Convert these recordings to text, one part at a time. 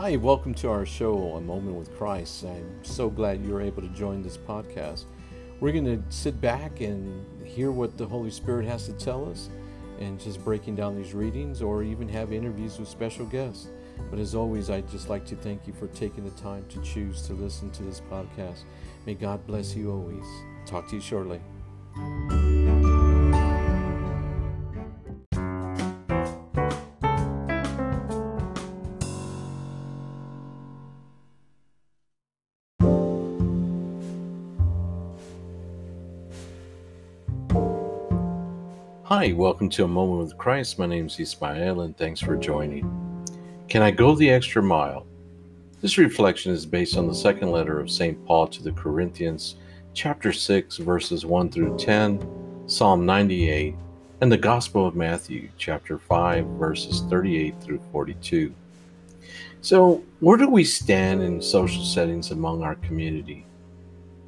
Hi, welcome to our show, A Moment with Christ. I'm so glad you're able to join this podcast. We're going to sit back and hear what the Holy Spirit has to tell us and just breaking down these readings or even have interviews with special guests. But as always, I'd just like to thank you for taking the time to choose to listen to this podcast. May God bless you always. Talk to you shortly. Hi, welcome to A Moment with Christ. My name is Ismael, and thanks for joining. Can I go the extra mile? This reflection is based on the second letter of St. Paul to the Corinthians, chapter 6, verses 1 through 10, Psalm 98, and the Gospel of Matthew, chapter 5, verses 38 through 42. So, where do we stand in social settings among our community?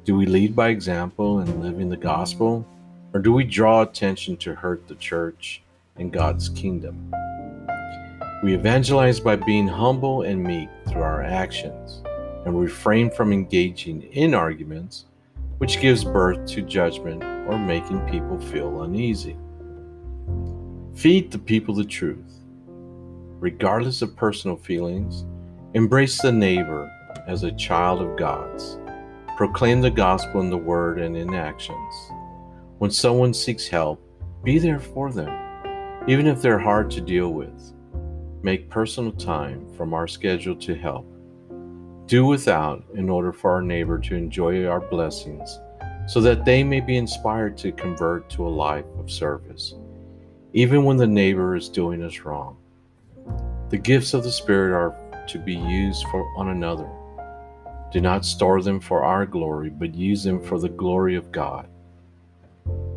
Do we lead by example in living the gospel? Or do we draw attention to hurt the church and God's kingdom? We evangelize by being humble and meek through our actions and refrain from engaging in arguments, which gives birth to judgment or making people feel uneasy. Feed the people the truth. Regardless of personal feelings, embrace the neighbor as a child of God's. Proclaim the gospel in the word and in actions. When someone seeks help, be there for them, even if they're hard to deal with. Make personal time from our schedule to help. Do without in order for our neighbor to enjoy our blessings, so that they may be inspired to convert to a life of service, even when the neighbor is doing us wrong. The gifts of the Spirit are to be used for one another. Do not store them for our glory, but use them for the glory of God.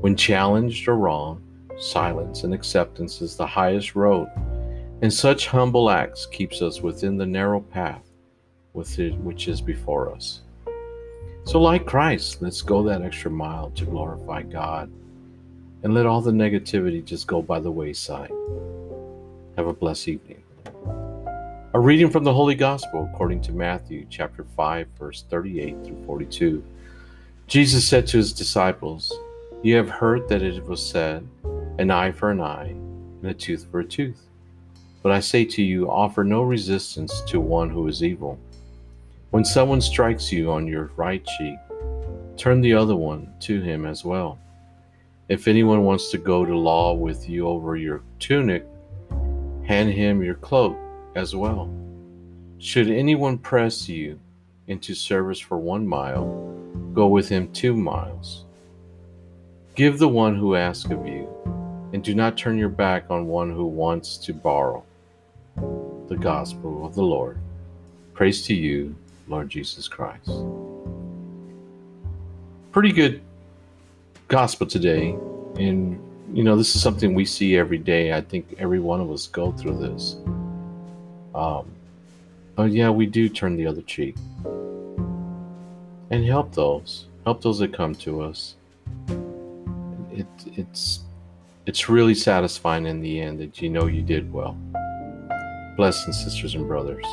When challenged or wrong, silence and acceptance is the highest road, and such humble acts keeps us within the narrow path which is before us. So, like Christ, let's go that extra mile to glorify God and let all the negativity just go by the wayside. Have a blessed evening. A reading from the Holy Gospel according to Matthew chapter 5 verse 38 through 42. Jesus said to his disciples, you have heard that it was said, An eye for an eye, and a tooth for a tooth. But I say to you, offer no resistance to one who is evil. When someone strikes you on your right cheek, turn the other one to him as well. If anyone wants to go to law with you over your tunic, hand him your cloak as well. Should anyone press you into service for one mile, go with him two miles. Give the one who asks of you, and do not turn your back on one who wants to borrow. The Gospel of the Lord. Praise to you, Lord Jesus Christ. Pretty good gospel today. And, you know, this is something we see every day. I think every one of us go through this. Um, but yeah, we do turn the other cheek and help those, help those that come to us it it's it's really satisfying in the end that you know you did well. Blessings, sisters and brothers.